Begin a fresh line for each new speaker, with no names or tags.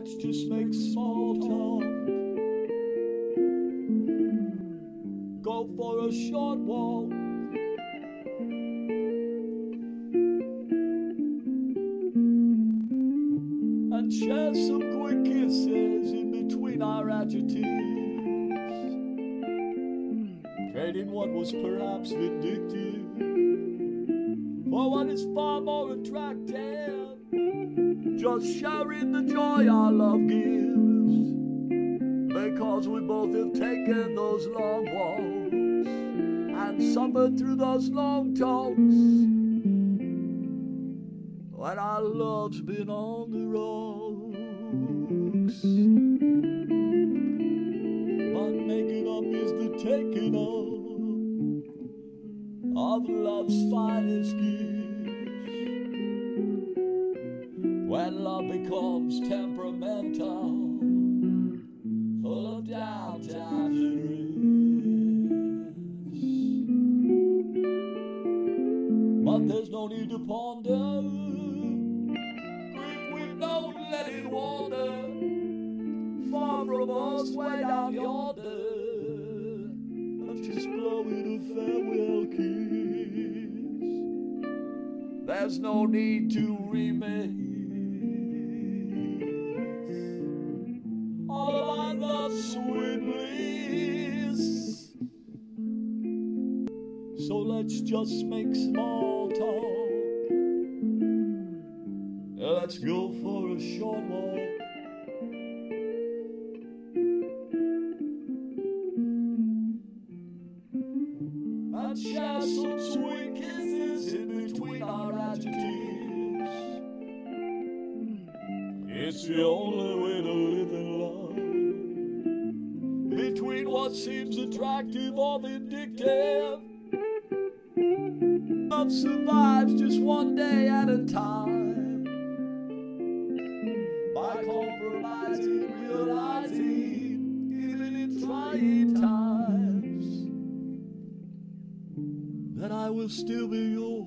Let's just make small talk. Go for a short walk. And share some quick kisses in between our adjectives. Trading what was perhaps vindictive for what is far more attractive. Just sharing the joy our love gives. Because we both have taken those long walks and suffered through those long talks. When our love's been on the rocks. But making up is the taking up of love's finest gifts. When love becomes temperamental, full of downtimes and risks. But there's no need to ponder. With no let it wander. Far from us, way down yonder. I'm just blowing a farewell kiss. There's no need to remix all of our love sweet bliss. So let's just make small talk. Let's go for a short walk. And share some sweet kisses in between our adjectives. It's the only way to live what seems attractive or vindictive. Love survives just one day at a time. By compromising, realizing, even in trying times, that I will still be yours.